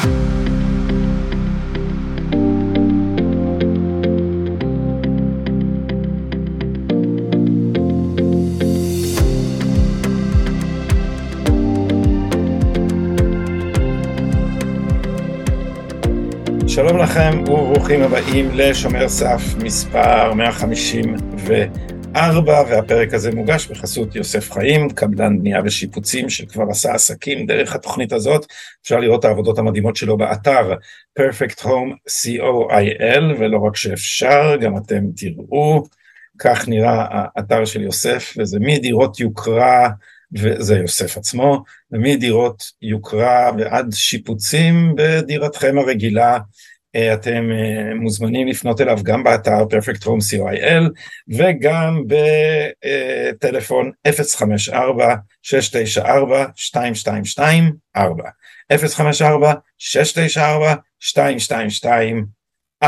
שלום לכם וברוכים הבאים לשומר סף מספר 154, והפרק הזה מוגש בחסות יוסף חיים, קבלן בנייה ושיפוצים שכבר עשה עסקים דרך התוכנית הזאת. אפשר לראות את העבודות המדהימות שלו באתר Perfect Home co.il, ולא רק שאפשר, גם אתם תראו. כך נראה האתר של יוסף, וזה מדירות יוקרה, וזה יוסף עצמו, ומדירות יוקרה ועד שיפוצים בדירתכם הרגילה אתם אה, מוזמנים לפנות אליו גם באתר Perfect Home co.il וגם בטלפון 054-694-2224 054-694-2224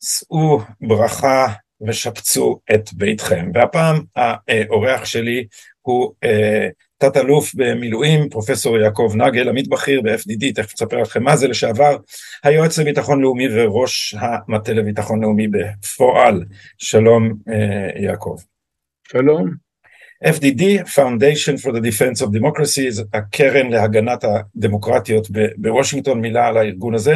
שאו ברכה ושפצו את ביתכם. והפעם האורח שלי הוא אה, תת-אלוף במילואים, פרופסור יעקב נגל, עמית בכיר ב-FDD, תכף אספר לכם מה זה לשעבר, היועץ לביטחון לאומי וראש המטה לביטחון לאומי בפועל. שלום אה, יעקב. שלום. FDD, Foundation for the Defense of Democracy, הקרן להגנת הדמוקרטיות בוושינגטון, מילה על הארגון הזה.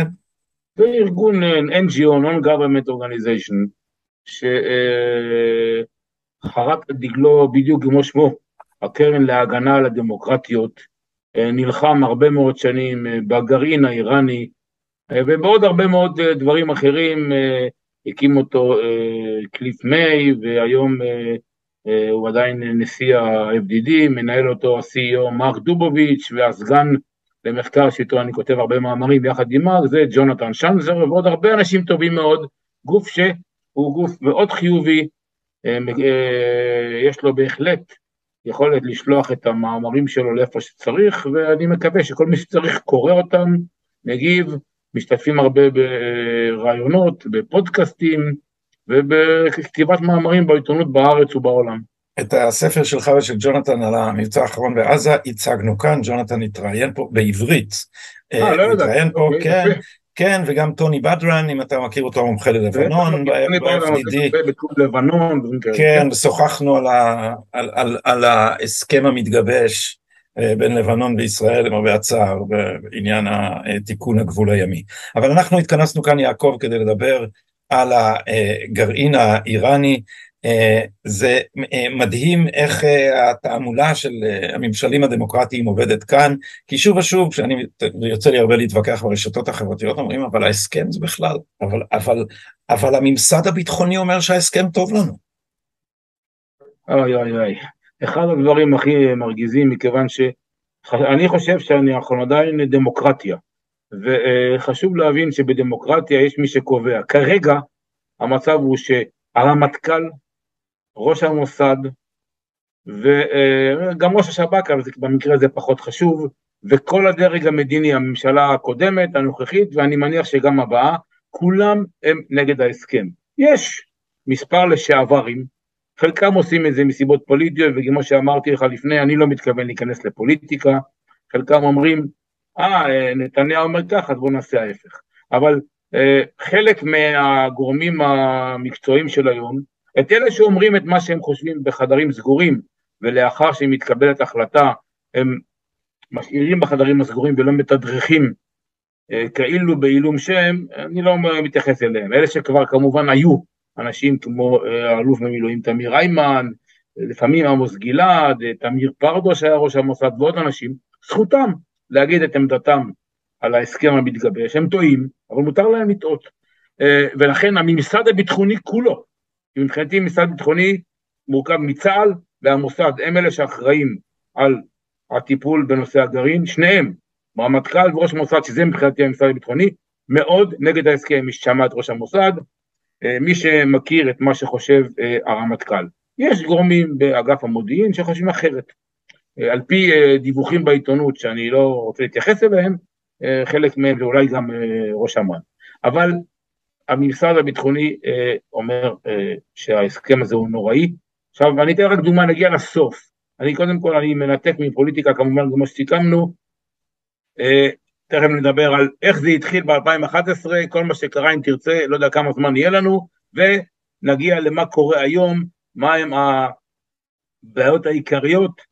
זה ארגון אה, NGO, Non-Government Organization, שחרט את דגלו בדיוק כמו שמו, הקרן להגנה על הדמוקרטיות, אה, נלחם הרבה מאוד שנים אה, בגרעין האיראני אה, ובעוד הרבה מאוד דברים אחרים, הקים אותו קליף מיי והיום הוא עדיין נשיא ה-FDD, מנהל אותו ה-CEO מרק דובוביץ' והסגן למחקר שאיתו אני כותב הרבה מאמרים יחד עם מרק, זה ג'ונתן שנזר ועוד הרבה אנשים טובים מאוד, גוף שהוא גוף מאוד חיובי, יש לו בהחלט יכולת לשלוח את המאמרים שלו לאיפה שצריך, ואני מקווה שכל מי שצריך קורא אותם, מגיב, משתתפים הרבה ברעיונות, בפודקאסטים ובכתיבת מאמרים בעיתונות בארץ ובעולם. את הספר שלך ושל ג'ונתן על המבצע האחרון בעזה הצגנו כאן, ג'ונתן התראיין פה בעברית. אה, לא ידעתי. התראיין פה, אוקיי, כן. כן, וגם טוני בדרן, אם אתה מכיר אותו, מומחה ללבנון, ב-FDD. כן, ושוחחנו על, על, על, על ההסכם המתגבש אה, בין לבנון וישראל, למרבה הצער, בעניין תיקון הגבול הימי. אבל אנחנו התכנסנו כאן, יעקב, כדי לדבר על הגרעין האיראני. אה, זה אה, מדהים איך אה, התעמולה של הממשלים הדמוקרטיים עובדת כאן, כי שוב ושוב, כשאני יוצא לי הרבה להתווכח ברשתות החברתיות, אומרים, אבל ההסכם זה בכלל, אבל, אבל, אבל הממסד הביטחוני אומר שההסכם טוב לנו. אוי אוי אוי, אחד הדברים הכי מרגיזים, מכיוון שאני חושב שאנחנו עדיין דמוקרטיה, וחשוב להבין שבדמוקרטיה יש מי שקובע. כרגע המצב הוא שהרמטכ"ל ראש המוסד וגם ראש השב"כ, אבל במקרה הזה פחות חשוב, וכל הדרג המדיני, הממשלה הקודמת, הנוכחית, ואני מניח שגם הבאה, כולם הם נגד ההסכם. יש מספר לשעברים, חלקם עושים את זה מסיבות פוליטיות, וכמו שאמרתי לך לפני, אני לא מתכוון להיכנס לפוליטיקה, חלקם אומרים, אה, נתניהו אומר ככה, אז בואו נעשה ההפך. אבל אה, חלק מהגורמים המקצועיים של היום, את אלה שאומרים את מה שהם חושבים בחדרים סגורים, ולאחר שמתקבלת החלטה, הם משאירים בחדרים הסגורים ולא מתדרכים אה, כאילו בעילום שם, אני לא מתייחס אליהם. אלה שכבר כמובן היו אנשים כמו אה, האלוף במילואים תמיר איימן, לפעמים עמוס גלעד, אה, תמיר פרדו שהיה ראש המוסד ועוד אנשים, זכותם להגיד את עמדתם על ההסכם המתגבש, הם טועים, אבל מותר להם לטעות. ולכן הממסד הביטחוני כולו, כי מבחינתי משרד ביטחוני מורכב מצה"ל והמוסד, הם אלה שאחראים על הטיפול בנושא הגרעין, שניהם, רמטכ"ל וראש המוסד, שזה מבחינתי המשרד הביטחוני, מאוד נגד ההסכם, מי ששמע את ראש המוסד, אה, מי שמכיר את מה שחושב אה, הרמטכ"ל. יש גורמים באגף המודיעין שחושבים אחרת. אה, על פי דיווחים בעיתונות שאני לא רוצה להתייחס אליהם, חלק מהם זה אולי גם ראש אמ"ן. אבל הממסד הביטחוני אה, אומר אה, שההסכם הזה הוא נוראי. עכשיו, אני אתן רק דוגמה, נגיע לסוף. אני קודם כל, אני מנתק מפוליטיקה, כמובן, כמו שסיכמנו. אה, תכף נדבר על איך זה התחיל ב-2011, כל מה שקרה אם תרצה, לא יודע כמה זמן יהיה לנו, ונגיע למה קורה היום, מהם הבעיות העיקריות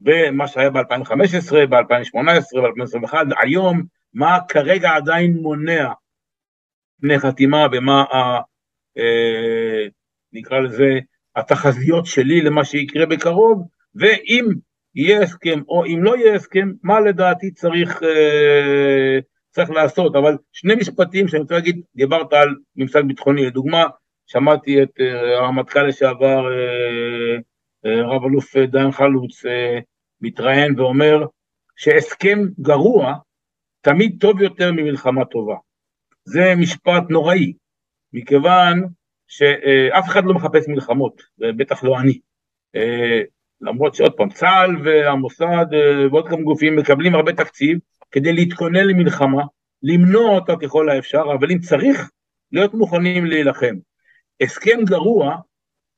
במה שהיה ב-2015, ב-2018, ב-2021, היום, מה כרגע עדיין מונע פני חתימה ומה ה... אה, נקרא לזה התחזיות שלי למה שיקרה בקרוב, ואם יהיה הסכם או אם לא יהיה הסכם, מה לדעתי צריך, אה, צריך לעשות. אבל שני משפטים שאני רוצה להגיד, דיברת על ממסד ביטחוני, לדוגמה, שמעתי את אה, הרמטכ"ל לשעבר, אה, אה, רב אלוף דן חלוץ, אה, מתראיין ואומר שהסכם גרוע תמיד טוב יותר ממלחמה טובה. זה משפט נוראי, מכיוון שאף אחד לא מחפש מלחמות, ובטח לא אני. אה, למרות שעוד פעם, צה"ל והמוסד אה, ועוד כמה גופים מקבלים הרבה תקציב כדי להתכונן למלחמה, למנוע אותה ככל האפשר, אבל אם צריך, להיות מוכנים להילחם. הסכם גרוע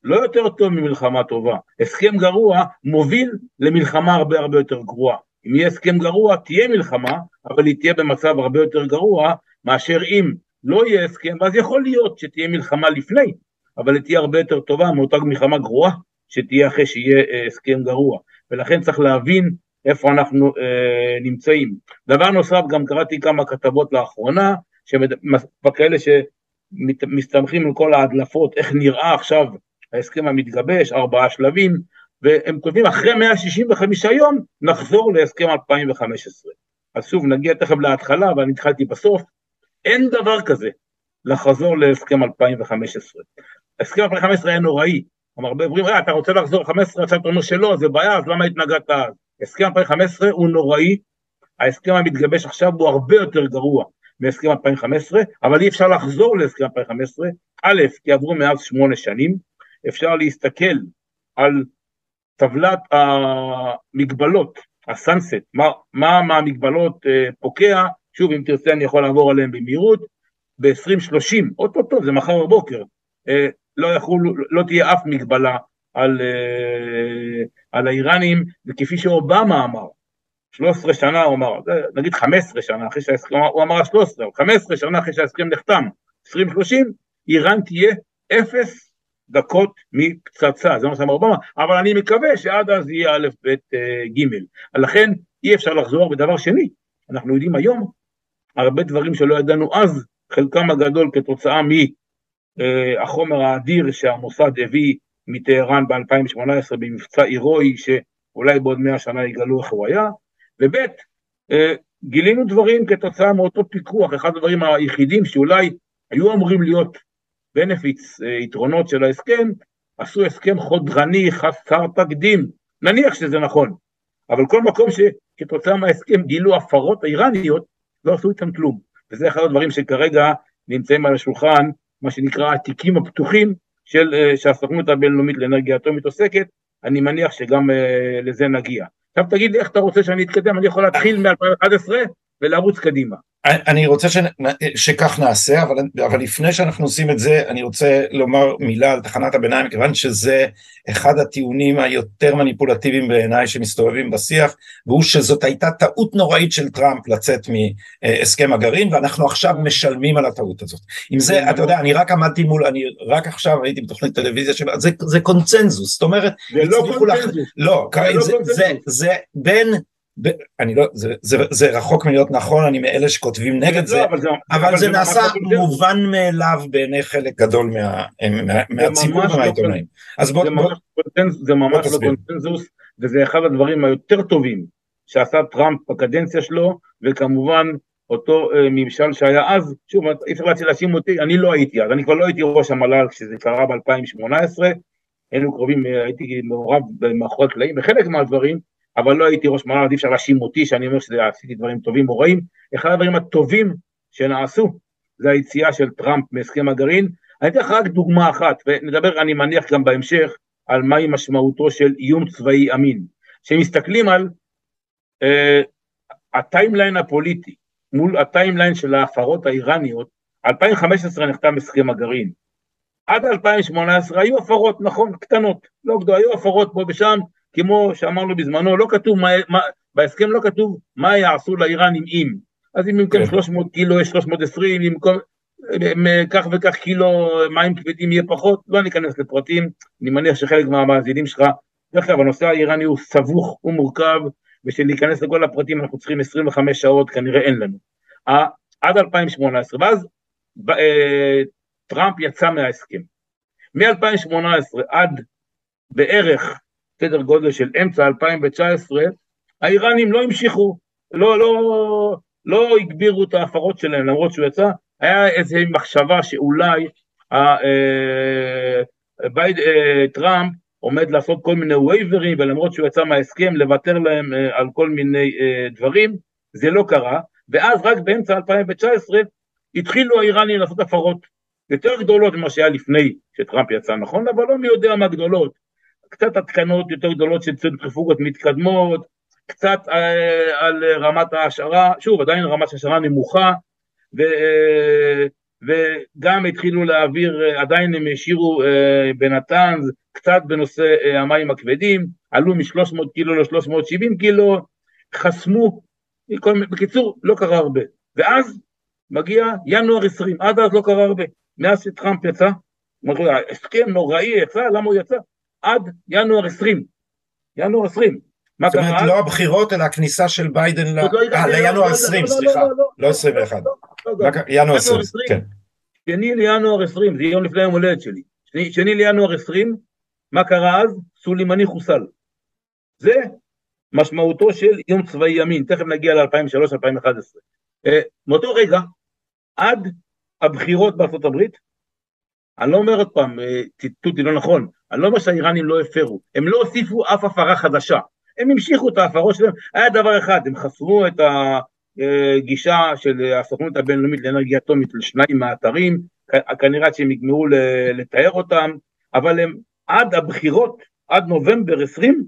לא יותר טוב ממלחמה טובה, הסכם גרוע מוביל למלחמה הרבה הרבה יותר גרועה. אם יהיה הסכם גרוע, תהיה מלחמה, אבל היא תהיה במצב הרבה יותר גרוע מאשר אם לא יהיה הסכם, ואז יכול להיות שתהיה מלחמה לפני, אבל היא תהיה הרבה יותר טובה מאותה מלחמה גרועה שתהיה אחרי שיהיה אה, הסכם גרוע, ולכן צריך להבין איפה אנחנו אה, נמצאים. דבר נוסף, גם קראתי כמה כתבות לאחרונה, כאלה שמסתמכים על כל ההדלפות, איך נראה עכשיו ההסכם המתגבש, ארבעה שלבים, והם כותבים אחרי 165 יום נחזור להסכם 2015. אז שוב נגיע תכף להתחלה, אבל אני התחלתי בסוף, אין דבר כזה לחזור להסכם 2015. הסכם 2015 היה נוראי, כלומר הרבה אומרים, אה, אתה רוצה לחזור 15, עכשיו אתה אומר שלא, זה בעיה, אז למה התנגדת אז? הסכם 2015 הוא נוראי, ההסכם המתגבש עכשיו הוא הרבה יותר גרוע מהסכם 2015, אבל אי אפשר לחזור להסכם 2015, א', כי עברו מאז שמונה שנים, אפשר להסתכל על טבלת המגבלות, הסאנסט, מה, מה מהמגבלות אה, פוקע, שוב אם תרצה אני יכול לעבור עליהם במהירות, ב-2030, אוטוטו זה מחר בבוקר, אה, לא, יכול, לא תהיה אף מגבלה על, אה, על האיראנים, וכפי שאובמה אמר, 13 שנה הוא אמר, נגיד 15 שנה אחרי שההסכם, הוא אמר 13, 15 שנה אחרי שההסכם נחתם, 2030, איראן תהיה אפס דקות מפצצה, זה מה שאמר אובמה, אבל אני מקווה שעד אז יהיה א', ב', אה, ג', לכן אי אפשר לחזור, ודבר שני, אנחנו יודעים היום הרבה דברים שלא ידענו אז, חלקם הגדול כתוצאה מהחומר האדיר שהמוסד הביא מטהרן ב-2018 במבצע הירואי, שאולי בעוד מאה שנה יגלו איך הוא היה, וב' אה, גילינו דברים כתוצאה מאותו פיקוח, אחד הדברים היחידים שאולי היו אמורים להיות בנפיץ, אה, יתרונות של ההסכם, עשו הסכם חודרני חסר תקדים, נניח שזה נכון, אבל כל מקום שכתוצאה מההסכם גילו הפרות האיראניות, לא עשו איתם כלום, וזה אחד הדברים שכרגע נמצאים על השולחן, מה שנקרא התיקים הפתוחים של, אה, שהסוכנות הבינלאומית לאנרגיה אטומית עוסקת, אני מניח שגם uh, לזה נגיע. עכשיו תגיד איך אתה רוצה שאני אתקדם, אני יכול להתחיל מ-2011 ולרוץ קדימה. אני רוצה ש... שכך נעשה, אבל, אבל לפני שאנחנו עושים את זה, אני רוצה לומר מילה על תחנת הביניים, מכיוון שזה אחד הטיעונים היותר מניפולטיביים בעיניי שמסתובבים בשיח, והוא שזאת הייתה טעות נוראית של טראמפ לצאת מהסכם הגרעין, ואנחנו עכשיו משלמים על הטעות הזאת. עם זה, אתה יודע, אני רק עמדתי מול, אני רק עכשיו הייתי בתוכנית טלוויזיה, של... זה, זה קונצנזוס, זאת אומרת, זה לא קונצנזוס. לח... לא, זה, לא זה, זה, זה בין... אני לא, זה, זה, זה רחוק מלהיות נכון, אני מאלה שכותבים נגד לא, זה, אבל זה, אבל אבל זה נעשה לא מובן מאליו בעיני חלק גדול מה, מה, מהציבור לא ומהעיתונאים. אז בוא, זה בוא, ממש, זה ממש לא קונצנזוס, וזה אחד הדברים היותר טובים שעשה טראמפ בקדנציה שלו, וכמובן אותו אה, ממשל שהיה אז, שוב, אי אפשר להאשים אותי, אני לא הייתי אז, אני כבר לא הייתי ראש המל"ל כשזה קרה ב-2018, היינו קרובים, אה, הייתי מעורב מאחורי הקלעים בחלק מהדברים, אבל לא הייתי ראש מל"ל, אי אפשר להאשים אותי שאני אומר שעשיתי דברים טובים או רעים, אחד הדברים הטובים שנעשו זה היציאה של טראמפ מהסכם הגרעין, אני אתן לך רק דוגמה אחת, ונדבר אני מניח גם בהמשך על מהי משמעותו של איום צבאי אמין, שמסתכלים על אה, ה timeline הפוליטי מול ה timeline של ההפרות האיראניות, 2015 נחתם הסכם הגרעין, עד 2018 היו הפרות, נכון, קטנות, לא גדולות, היו הפרות פה ושם, כמו שאמרנו בזמנו, לא כתוב, מה, מה, בהסכם לא כתוב מה יעשו לאיראנים אם. אז אם במקום 300 כן. קילו יש 320, אם במקום כך וכך קילו מים כבדים יהיה פחות, לא ניכנס לפרטים, אני מניח שחלק מהמאזינים שלך, דרך אגב הנושא האיראני הוא סבוך, הוא מורכב, ושניכנס לכל הפרטים אנחנו צריכים 25 שעות, כנראה אין לנו. עד 2018, ואז אה, טראמפ יצא מההסכם. מ-2018 עד בערך סדר גודל של אמצע 2019, האיראנים לא המשיכו, לא, לא, לא הגבירו את ההפרות שלהם למרות שהוא יצא, היה איזו מחשבה שאולי אה, בייד, אה, טראמפ עומד לעשות כל מיני waivers ולמרות שהוא יצא מההסכם לוותר להם אה, על כל מיני אה, דברים, זה לא קרה, ואז רק באמצע 2019 התחילו האיראנים לעשות הפרות יותר גדולות ממה שהיה לפני שטראמפ יצא, נכון? אבל לא מי יודע מה גדולות, קצת התקנות יותר גדולות של צנטריפוגות מתקדמות, קצת אה, על רמת ההשערה, שוב עדיין רמת השערה נמוכה, ו, אה, וגם התחילו להעביר, אה, עדיין הם השאירו בנתנז קצת בנושא המים הכבדים, עלו מ-300 קילו ל-370 קילו, חסמו, בקיצור לא קרה הרבה, ואז מגיע ינואר 20, עד אז לא קרה הרבה, מאז שטראמפ יצא, הסכם נוראי יצא, למה הוא יצא? עד ינואר 20, ינואר 20. זאת אומרת, לא הבחירות, אלא הכניסה של ביידן לא אה, לינואר 20, לא, לא, סליחה, לא 21. ינואר 20, כן. שני לינואר 20, זה יום לפני יום הולדת שלי. שני לינואר 20, מה קרה אז? סולימני חוסל. זה משמעותו של יום צבאי ימין, תכף נגיע ל-2003-2011. אה, מאותו רגע, עד הבחירות בארצות הברית, אני לא אומר עוד פעם, אה, ציטוט לא נכון, אני לא אומר שהאיראנים לא הפרו, הם לא הוסיפו אף הפרה חדשה, הם המשיכו את ההפרות שלהם, היה דבר אחד, הם חסמו את הגישה של הסוכנות הבינלאומית לאנרגיה אטומית לשניים מהאתרים, כנראה שהם יגמרו לתאר אותם, אבל הם עד הבחירות, עד נובמבר 20,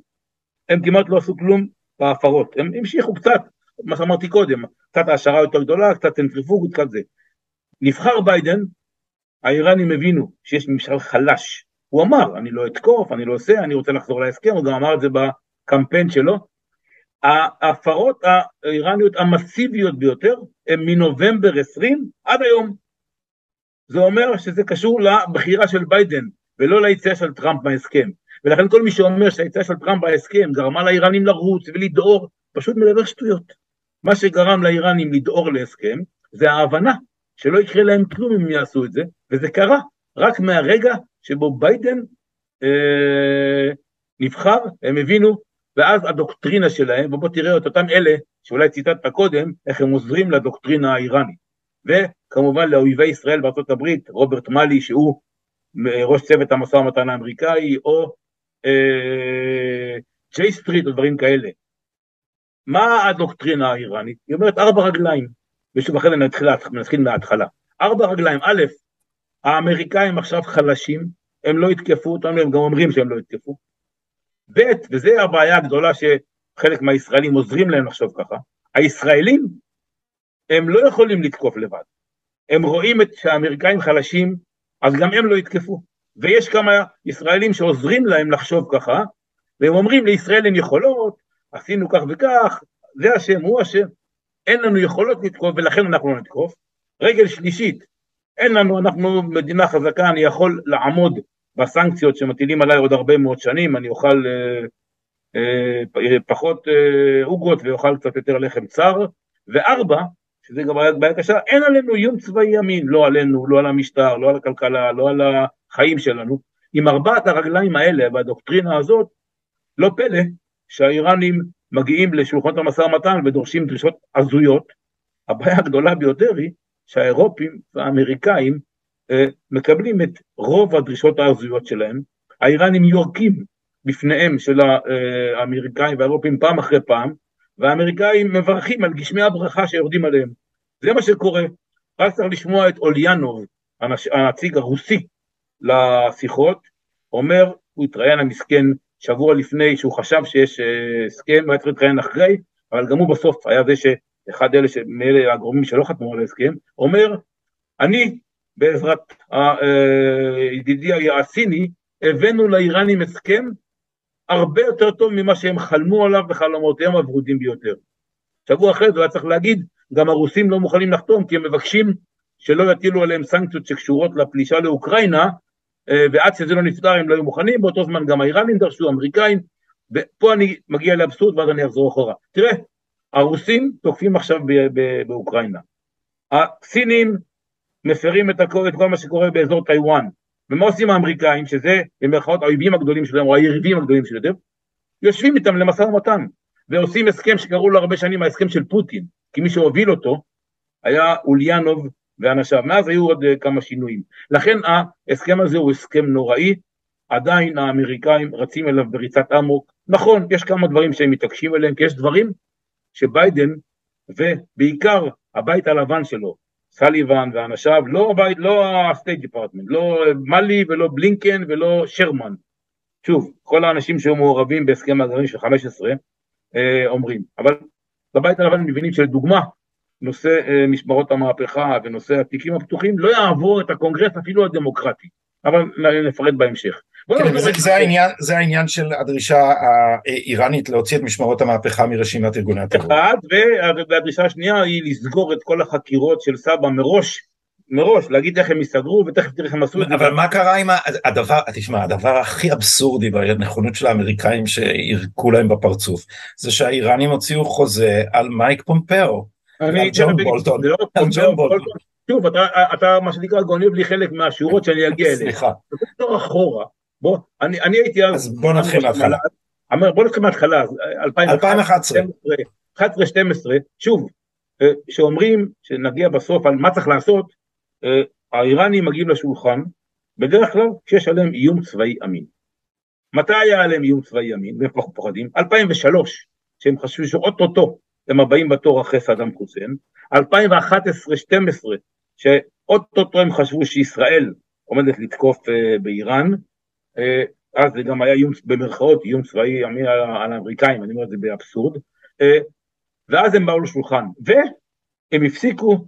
הם כמעט לא עשו כלום בהפרות, הם המשיכו קצת, מה שאמרתי קודם, קצת העשרה יותר גדולה, קצת צנטריפוגות, קצת זה. נבחר ביידן, האיראנים הבינו שיש ממשל חלש, הוא אמר, אני לא אתקוף, אני לא עושה, אני רוצה לחזור להסכם, הוא גם אמר את זה בקמפיין שלו. ההפרות האיראניות המסיביות ביותר הן מנובמבר 20 עד היום. זה אומר שזה קשור לבחירה של ביידן ולא ליציאה של טראמפ מההסכם. ולכן כל מי שאומר שהיציאה של טראמפ בהסכם גרמה לאיראנים לרוץ ולדהור, פשוט מדבר שטויות. מה שגרם לאיראנים לדהור להסכם זה ההבנה שלא יקרה להם כלום אם יעשו את זה, וזה קרה רק מהרגע שבו ביידן אה, נבחר, הם הבינו, ואז הדוקטרינה שלהם, ובוא תראה את אותם אלה שאולי ציטטת קודם, איך הם עוזרים לדוקטרינה האיראנית. וכמובן לאויבי ישראל בארצות הברית, רוברט מאלי שהוא ראש צוות המשא ומתן האמריקאי, או אה, ג'יי סטריט או דברים כאלה. מה הדוקטרינה האיראנית? היא אומרת ארבע רגליים, ושוב אחרי זה נתחיל, נתחיל מההתחלה. ארבע רגליים, א', האמריקאים עכשיו חלשים, הם לא יתקפו אותנו, הם גם אומרים שהם לא יתקפו. ב', וזו הבעיה הגדולה שחלק מהישראלים עוזרים להם לחשוב ככה, הישראלים הם לא יכולים לתקוף לבד. הם רואים את שהאמריקאים חלשים, אז גם הם לא יתקפו. ויש כמה ישראלים שעוזרים להם לחשוב ככה, והם אומרים לישראל אין יכולות, עשינו כך וכך, זה השם, הוא השם, אין לנו יכולות לתקוף ולכן אנחנו לא נתקוף. רגל שלישית, אין לנו, אנחנו מדינה חזקה, אני יכול לעמוד בסנקציות שמטילים עליי עוד הרבה מאוד שנים, אני אוכל אה, אה, פחות אה, עוגות ואוכל קצת יותר לחם צר, וארבע, שזה גם בעיה קשה, אין עלינו איום צבאי ימין, לא עלינו, לא על המשטר, לא על הכלכלה, לא על החיים שלנו. עם ארבעת הרגליים האלה והדוקטרינה הזאת, לא פלא שהאיראנים מגיעים לשולחנות המשא ומתן ודורשים דרישות הזויות. הבעיה הגדולה ביותר היא שהאירופים והאמריקאים אה, מקבלים את רוב הדרישות ההזויות שלהם, האיראנים יורקים בפניהם של אה, האמריקאים והאירופים פעם אחרי פעם, והאמריקאים מברכים על גשמי הברכה שיורדים עליהם. זה מה שקורה. רק צריך לשמוע את אוליאנוב, הנציג הרוסי לשיחות, אומר, הוא התראיין המסכן שבוע לפני שהוא חשב שיש אה, הסכם, הוא היה צריך להתראיין אחרי, אבל גם הוא בסוף היה זה שאחד אלה, מאלה הגורמים שלא חתמו על ההסכם, אומר, אני בעזרת אה, ידידי היעסיני, הבאנו לאיראנים הסכם הרבה יותר טוב ממה שהם חלמו עליו בחלומותיהם הוורודים ביותר. שבוע אחרי זה הוא היה צריך להגיד גם הרוסים לא מוכנים לחתום כי הם מבקשים שלא יטילו עליהם סנקציות שקשורות לפלישה לאוקראינה, אה, ועד שזה לא נפתר הם לא היו מוכנים, באותו זמן גם האיראנים דרשו, האמריקאים, ופה אני מגיע לאבסורד ואז אני אחזור אחורה. תראה, הרוסים תוקפים עכשיו באוקראינה. הסינים מפרים את הכל, את כל מה שקורה באזור טיוואן. ומה עושים האמריקאים, שזה במירכאות האויבים הגדולים שלהם, או היריבים הגדולים שלהם, יושבים איתם למשא ומתן, ועושים הסכם שקראו לו הרבה שנים ההסכם של פוטין, כי מי שהוביל אותו היה אוליאנוב ואנשיו, מאז היו עוד uh, כמה שינויים. לכן ההסכם הזה הוא הסכם נוראי, עדיין האמריקאים רצים אליו בריצת אמוק. נכון, יש כמה דברים שהם מתעקשים עליהם, כי יש דברים שביידן, ובעיקר הבית הלבן שלו, סליבן ואנשיו, לא הבית, לא ה-state department, לא מאלי ולא בלינקן ולא שרמן. שוב, כל האנשים שהיו מעורבים בהסכם הגרעין של 15 אה, אומרים, אבל בבית הלבן מבינים שלדוגמה, נושא אה, משמרות המהפכה ונושא התיקים הפתוחים לא יעבור את הקונגרס אפילו הדמוקרטי, אבל נפרט בהמשך. כן, זה, העניין, של הדרישה האיראנית להוציא את משמרות המהפכה מרשימת ארגוני הטרור. אחד, והדרישה השנייה היא לסגור את כל החקירות של סבא מראש, מראש, להגיד איך הם ייסגרו ותכף תראה איך הם עשו את זה. אבל מה קרה עם הדבר, תשמע, הדבר הכי אבסורדי בנכונות של האמריקאים שירקו להם בפרצוף, זה שהאיראנים הוציאו חוזה על מייק פומפאו. על ג'ון בולטון. לא על ג'ון בולטון. שוב, אתה, אתה מה שנקרא גונב לי חלק מהשורות שאני אגיע אליהן. סליחה. זה לא אחורה. בוא, אני, אני הייתי אז... אז בוא נתחיל מההתחלה. בוא נתחיל מההתחלה, 2011. 11-12, שוב, אה, שאומרים שנגיע בסוף על מה צריך לעשות, אה, האיראנים מגיעים לשולחן, בדרך כלל כשיש עליהם איום צבאי אמין. מתי היה עליהם איום צבאי אמין, והם פוחדים? 2003, שהם חשבו שאו-טו-טו הם הבאים בתור אחרי סדאם חוסיין, 2011-2012, שאו-טו-טו הם חשבו שישראל עומדת לתקוף באיראן, אז זה גם היה איום, במרכאות, איום צבאי אמין על, על האמריקאים, אני אומר את זה באבסורד, uh, ואז הם באו לשולחן, והם הפסיקו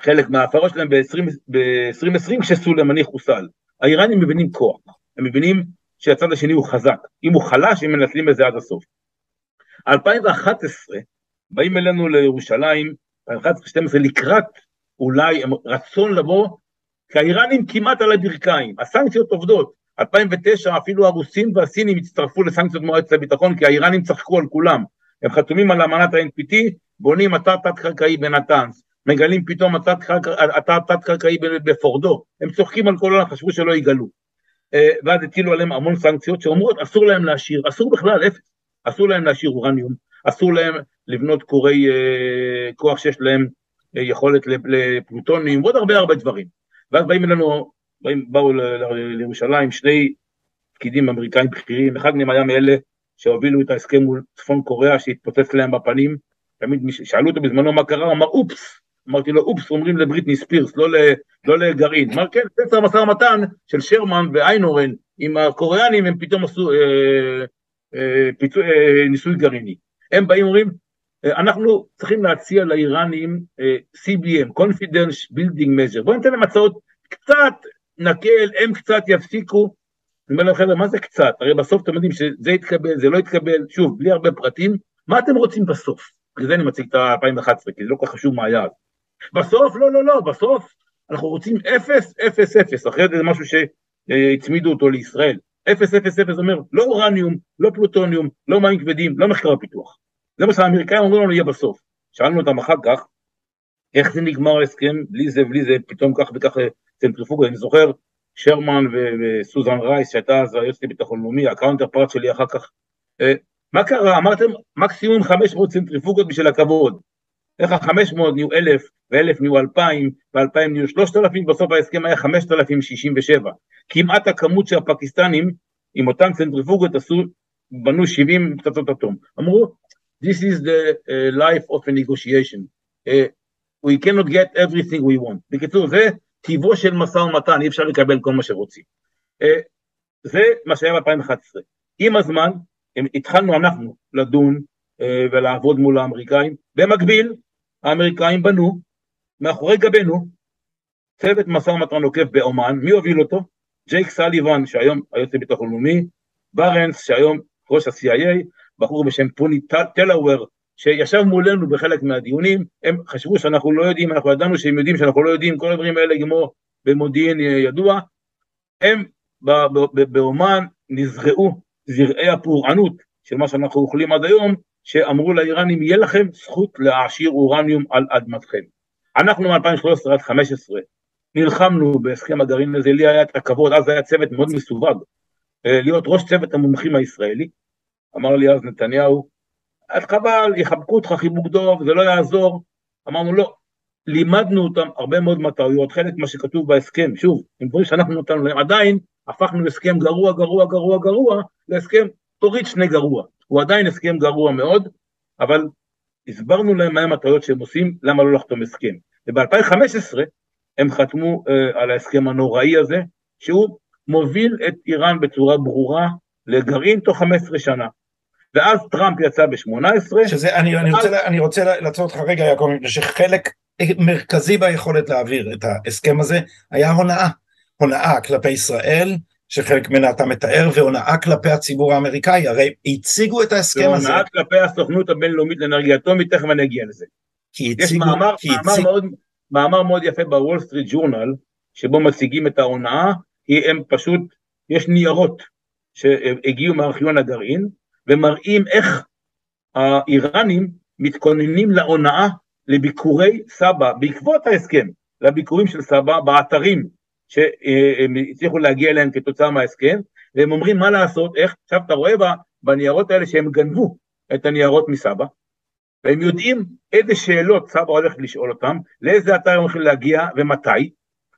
חלק מההפרות שלהם ב-2020 כשסולימני חוסל. האיראנים מבינים כוח, הם מבינים שהצד השני הוא חזק, אם הוא חלש הם מנצלים את זה עד הסוף. 2011 באים אלינו לירושלים, 2011-2012 לקראת אולי רצון לבוא, כי האיראנים כמעט על הברכיים, הסנקציות עובדות, 2009 אפילו הרוסים והסינים הצטרפו לסנקציות מועצת הביטחון כי האיראנים צחקו על כולם, הם חתומים על אמנת ה-NPT, בונים אתר תת-קרקעי בנתנס, מגלים פתאום אתר תת-קרקעי בפורדו, הם צוחקים על כל העולם, חשבו שלא יגלו. אה, ואז הטילו עליהם המון סנקציות שאומרות אסור להם להשאיר, אסור בכלל, אפס, אסור להם להשאיר אורניום, אסור להם לבנות כורי אה, כוח שיש להם אה, יכולת לפלוטונים ועוד הרבה הרבה דברים. ואז באים אלינו, באו לירושלים שני פקידים אמריקאים בכירים, אחד מהם היה מאלה שהובילו את ההסכם מול צפון קוריאה שהתפוצץ להם בפנים, תמיד שאלו אותו בזמנו מה קרה, הוא אמר אופס, אמרתי לו אופס אומרים לבריטני ספירס, לא, לא לגרעין, אמר כן, זה משא ומתן של שרמן ואיינורן עם הקוריאנים הם פתאום עשו אה, אה, פיצו, אה, ניסוי גרעיני, הם באים ואומרים אנחנו צריכים להציע לאיראנים CBM, Confidence Building Measure, בואו ניתן להם הצעות קצת נקל, הם קצת יפסיקו, אני אומר להם חבר'ה מה זה קצת, הרי בסוף אתם יודעים שזה יתקבל, זה לא יתקבל, שוב, בלי הרבה פרטים, מה אתם רוצים בסוף? בגלל זה אני מציג את ה-2011, כי זה לא כל כך חשוב מה היה אז. בסוף, לא, לא, לא, בסוף אנחנו רוצים 0, 0, 0, אחרי זה משהו שהצמידו אותו לישראל. 0, 0, 0 אומר לא אורניום, לא פלוטוניום, לא מים כבדים, לא מחקר הפיתוח. זה מה שהאמריקאים אומרים לנו יהיה בסוף. שאלנו אותם אחר כך, איך זה נגמר ההסכם, בלי זה, בלי זה, פתאום כך וכך צנטריפוגה, אני זוכר, שרמן וסוזן רייס, שהייתה אז היועצת לביטחון לאומי, ה counterpart שלי אחר כך, אה, מה קרה? אמרתם מקסימום 500 צנטריפוגות בשביל הכבוד. איך ה-500 נהיו 1,000, ו-1,000 נהיו 2,000, ו-2,000 נהיו 3,000, בסוף ההסכם היה 5,067. כמעט הכמות שהפקיסטנים, עם אותן צנטריפוגות עשו, בנו 70 פצצות אטום. אמרו, this is the uh, life of a negotiation. Uh, we cannot get everything we want. בקיצור, זה טיבו של משא ומתן, אי אפשר לקבל כל מה שרוצים. Uh, זה מה שהיה ב-2011. עם הזמן, התחלנו אנחנו לדון אה, ולעבוד מול האמריקאים, במקביל האמריקאים בנו מאחורי גבינו צוות משא ומתן עוקף באומן, מי הוביל אותו? ג'ייק סליבן שהיום היועץ לביטחון לאומי, ברנס שהיום ראש ה-CIA, בחור בשם פוני טלאוור שישב מולנו בחלק מהדיונים, הם חשבו שאנחנו לא יודעים, אנחנו ידענו שהם יודעים שאנחנו לא יודעים, כל הדברים האלה כמו במודיעין ידוע, הם באומן נזרעו זרעי הפורענות של מה שאנחנו אוכלים עד היום, שאמרו לאיראנים, יהיה לכם זכות להעשיר אורניום על אדמתכם. אנחנו מ-2013 עד 2015 נלחמנו בהסכם הגרעין הזה, לי היה את הכבוד, אז היה צוות מאוד מסווג, אה, להיות ראש צוות המומחים הישראלי. אמר לי אז נתניהו, אז חבל, יחבקו אותך חיבוק דוב, זה לא יעזור. אמרנו לא, לימדנו אותם הרבה מאוד מטעויות, חלק מה שכתוב בהסכם, שוב, עם דברים שאנחנו נתנו להם, עדיין הפכנו הסכם גרוע, גרוע, גרוע, גרוע, להסכם תוריד שני גרוע. הוא עדיין הסכם גרוע מאוד, אבל הסברנו להם מהם הטעויות שהם עושים, למה לא לחתום הסכם. וב-2015 הם חתמו uh, על ההסכם הנוראי הזה, שהוא מוביל את איראן בצורה ברורה לגרעין תוך 15 שנה. ואז טראמפ יצא ב-18. שזה, אני, אני, רוצה, אני רוצה לעצור אותך רגע יעקב, מפני שחלק מרכזי ביכולת להעביר את ההסכם הזה היה הונאה. הונאה כלפי ישראל, שחלק ממנה אתה מתאר, והונאה כלפי הציבור האמריקאי, הרי הציגו את ההסכם הזה. והונאה כלפי הסוכנות הבינלאומית לאנרגיה אטומית, תכף אני אגיע לזה. כי הציגו... יש מאמר, מאמר, הציג... מאוד, מאמר מאוד יפה ב Wall Street Journal, שבו מציגים את ההונאה, כי הם פשוט, יש ניירות שהגיעו מארכיון הגרעין, ומראים איך האיראנים מתכוננים להונאה לביקורי סבא, בעקבות ההסכם, לביקורים של סבא באתרים שהם הצליחו להגיע אליהם כתוצאה מההסכם, והם אומרים מה לעשות, איך, עכשיו אתה רואה בניירות האלה שהם גנבו את הניירות מסבא, והם יודעים איזה שאלות סבא הולך לשאול אותם, לאיזה אתר הם הולכים להגיע ומתי.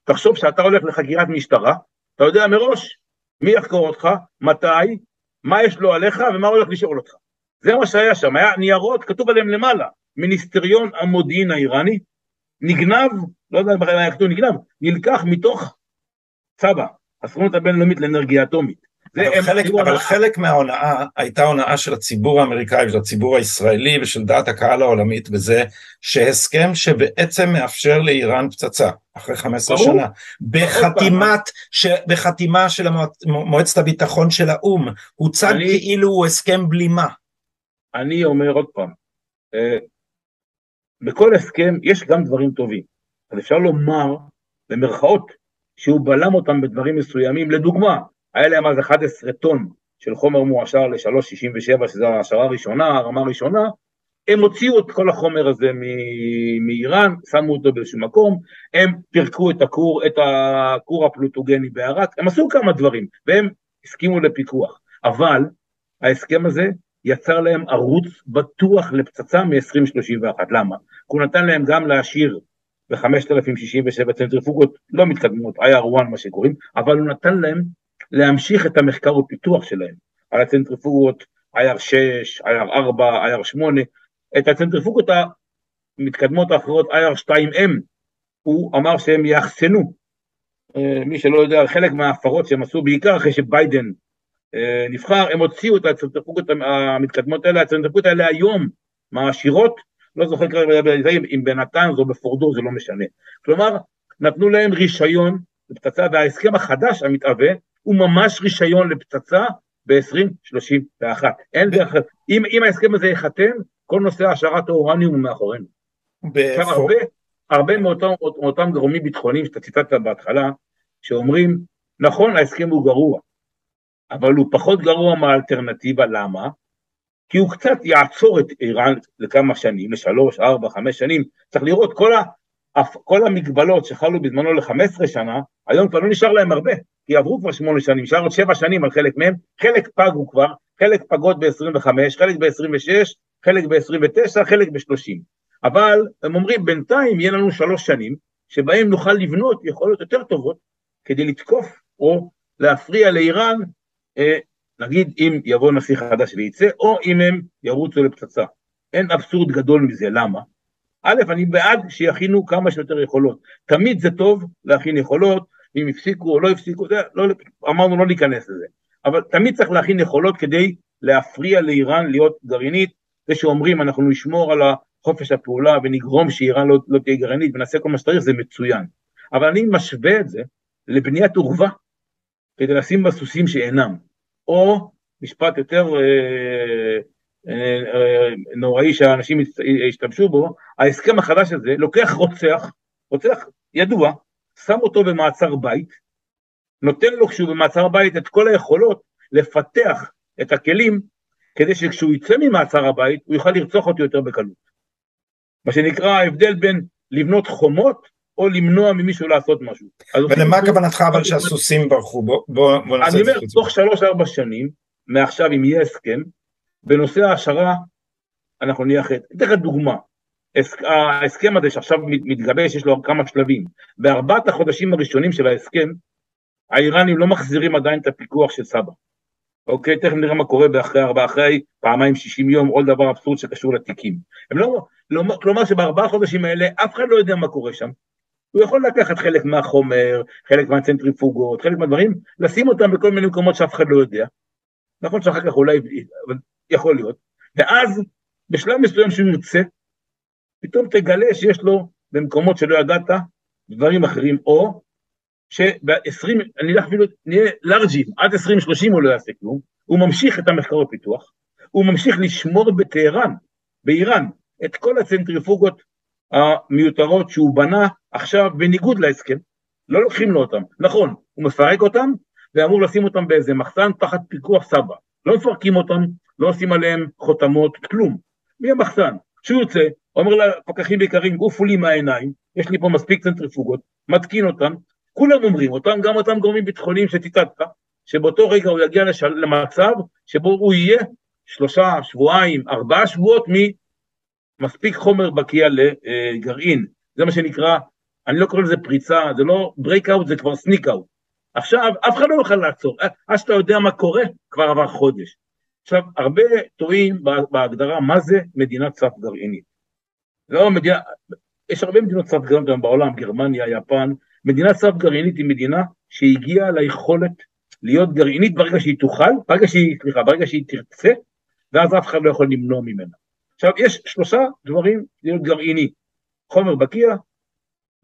תחשוב שאתה הולך לחקירת משטרה, אתה יודע מראש מי יחקור אותך, מתי, מה יש לו עליך ומה הוא הולך לשאול אותך. זה מה שהיה שם, היה ניירות, כתוב עליהם למעלה, מיניסטריון המודיעין האיראני, נגנב, לא יודע אם היה כתוב נגנב, נלקח מתוך צבא, הסוכנות הבינלאומית לאנרגיה אטומית. אבל, חלק, אבל חלק מההונאה הייתה הונאה של הציבור האמריקאי ושל הציבור הישראלי ושל דעת הקהל העולמית וזה שהסכם שבעצם מאפשר לאיראן פצצה אחרי 15 ברור. שנה. בחתימת, ש, בחתימה של מועצת הביטחון של האו"ם. הוצג אני, כאילו הוא הסכם בלימה. אני אומר עוד פעם, אה, בכל הסכם יש גם דברים טובים, אז אפשר לומר במרכאות שהוא בלם אותם בדברים מסוימים, לדוגמה היה להם אז 11 טון של חומר מועשר ל-367, שזו ההשערה הראשונה, הרמה הראשונה, הם הוציאו את כל החומר הזה מאיראן, שמו אותו באיזשהו מקום, הם פירקו את הכור, את הכור הפלוטוגני בערד, הם עשו כמה דברים, והם הסכימו לפיקוח. אבל ההסכם הזה יצר להם ערוץ בטוח לפצצה מ-2031. למה? כי הוא נתן להם גם להשאיר ב-5067 צנטריפוגות לא מתקדמות, IR1 מה שקוראים, אבל הוא נתן להם להמשיך את המחקר ופיתוח שלהם. על הצנטריפוגות IR6, IR4, IR8, את הצנטריפוגות המתקדמות האחרות IR2M, הוא אמר שהם יאחסנו, אה, מי שלא יודע, חלק מההפרות שהם עשו בעיקר אחרי שביידן אה, נבחר, הם הוציאו את הצנטריפוגות המתקדמות האלה, הצנטריפוגות האלה היום מעשירות, לא זוכר כרגע אם בנתנז או בפורדו, זה לא משנה. כלומר, נתנו להם רישיון לפצצה, וההסכם החדש המתהווה הוא ממש רישיון לפצצה ב-2031. אין דרך. אם, אם ההסכם הזה ייחתם, כל נושא השערת האורניום הוא מאחורינו. עכשיו הרבה, הרבה מאותם, מאותם גורמים ביטחוניים שאתה ציטטת בהתחלה, שאומרים, נכון ההסכם הוא גרוע, אבל הוא פחות גרוע מהאלטרנטיבה, למה? כי הוא קצת יעצור את איראן לכמה שנים, לשלוש, ארבע, חמש שנים, צריך לראות כל, ה, כל המגבלות שחלו בזמנו ל-15 שנה, היום כבר לא נשאר להם הרבה, כי עברו כבר שמונה שנים, נשאר עוד שבע שנים על חלק מהם, חלק פגו כבר, חלק פגות ב-25, חלק ב-26, חלק ב-29, חלק ב-30. אבל הם אומרים בינתיים יהיה לנו שלוש שנים, שבהם נוכל לבנות יכולות יותר טובות כדי לתקוף או להפריע לאיראן, אה, נגיד אם יבוא נשיא חדש וייצא, או אם הם ירוצו לפצצה. אין אבסורד גדול מזה, למה? א', אני בעד שיכינו כמה שיותר יכולות. תמיד זה טוב להכין יכולות, אם הפסיקו או לא הפסיקו, זה, לא, אמרנו לא להיכנס לזה. אבל תמיד צריך להכין יכולות כדי להפריע לאיראן להיות גרעינית, זה שאומרים אנחנו נשמור על חופש הפעולה ונגרום שאיראן לא, לא תהיה גרעינית ונעשה כל מה שצריך, זה מצוין. אבל אני משווה את זה לבניית עורבה, כדי לשים בה שאינם. או משפט יותר אה, נוראי שהאנשים השתמשו בו, ההסכם החדש הזה לוקח רוצח, רוצח ידוע, שם אותו במעצר בית, נותן לו כשהוא במעצר בית את כל היכולות לפתח את הכלים כדי שכשהוא יצא ממעצר הבית הוא יוכל לרצוח אותי יותר בקלות. מה שנקרא ההבדל בין לבנות חומות או למנוע ממישהו לעשות משהו. ולמה כוונתך אבל שהסוסים ברחו? בוא, בוא, בוא נעשה את זה. אני אומר, תוך שלוש-ארבע שנים, מעכשיו אם יהיה הסכם, בנושא ההשערה אנחנו נהיה אחרת. אתן לך דוגמה, ההסכם הזה שעכשיו מתגבש, יש לו כמה שלבים. בארבעת החודשים הראשונים של ההסכם, האיראנים לא מחזירים עדיין את הפיקוח של סבא. אוקיי, תכף נראה מה קורה באחרי ארבעה, אחרי פעמיים שישים יום, עוד דבר אבסורד שקשור לתיקים. הם לא, לא, כלומר שבארבעה חודשים האלה אף אחד לא יודע מה קורה שם. הוא יכול לקחת חלק מהחומר, חלק מהצנטריפוגות, חלק מהדברים, לשים אותם בכל מיני מקומות שאף אחד לא יודע. נכון שאחר כך אולי, אבל יכול להיות. ואז בשלב מסוים שהוא ירצה, פתאום תגלה שיש לו במקומות שלא ידעת דברים אחרים, או שב-20, אני אלך אפילו, נהיה לארג'ים, עד 2030 הוא לא יעשה כלום, הוא ממשיך את המחקר ופיתוח, הוא ממשיך לשמור בטהרן, באיראן, את כל הצנטריפוגות המיותרות שהוא בנה עכשיו בניגוד להסכם, לא לוקחים לו אותם, נכון, הוא מפרק אותם ואמור לשים אותם באיזה מחסן תחת פיקוח סבא, לא מפרקים אותם, לא עושים עליהם חותמות, כלום, מי המחסן? כשהוא יוצא, אומר לפקחים בעיקרים, גופו לי מהעיניים, יש לי פה מספיק צנטריפוגות, מתקין אותם, כולם אומרים אותם, גם אותם גורמים ביטחוניים שציטטת, שבאותו רגע הוא יגיע לשל... למצב שבו הוא יהיה שלושה, שבועיים, ארבעה שבועות ממספיק חומר בקיע לגרעין. זה מה שנקרא, אני לא קורא לזה פריצה, זה לא אאוט, זה כבר סניק אאוט. עכשיו, אף אחד לא יוכל לעצור, עד שאתה יודע מה קורה, כבר עבר חודש. עכשיו, הרבה טועים בהגדרה מה זה מדינת סף גרעינית. לא מדינה, יש הרבה מדינות סף גרעינית בעולם, גרמניה, יפן, מדינת סף גרעינית היא מדינה שהגיעה ליכולת להיות גרעינית ברגע שהיא תוכל, ברגע שהיא, סליחה, ברגע שהיא תרצה, ואז אף אחד לא יכול למנוע ממנה. עכשיו, יש שלושה דברים להיות גרעיני. חומר בקיע,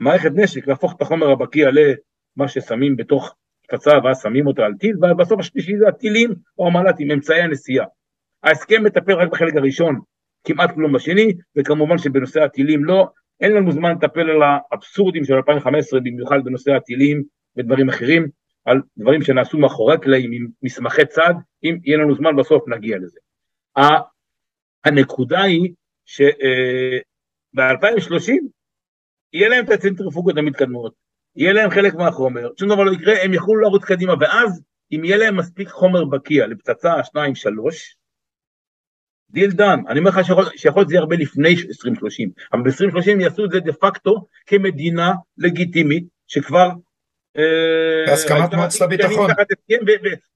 מערכת נשק, להפוך את החומר הבקיע למה ששמים בתוך פצצה ואז שמים אותה על טיל, ובסוף השלישי זה הטילים או המל"טים, אמצעי הנסיעה. ההסכם מטפל רק בחלק הראשון, כמעט כלום בשני, וכמובן שבנושא הטילים לא, אין לנו זמן לטפל על האבסורדים של 2015, במיוחד בנושא הטילים ודברים אחרים, על דברים שנעשו מאחורי הקלעים עם מסמכי צד, אם יהיה לנו זמן בסוף נגיע לזה. הנקודה היא שב-2030 אה, יהיה להם את הצנטריפוגות המתקדמות, יהיה להם חלק מהחומר, שום דבר לא יקרה, הם יוכלו לרוץ קדימה, ואז אם יהיה להם מספיק חומר בקיע לפצצה, שניים, שלוש, deal done, אני אומר לך שיכול להיות זה יהיה הרבה לפני 2030, אבל ב-2030 יעשו את זה דה פקטו כמדינה לגיטימית, שכבר... אה, בהסכמת מועצת הביטחון.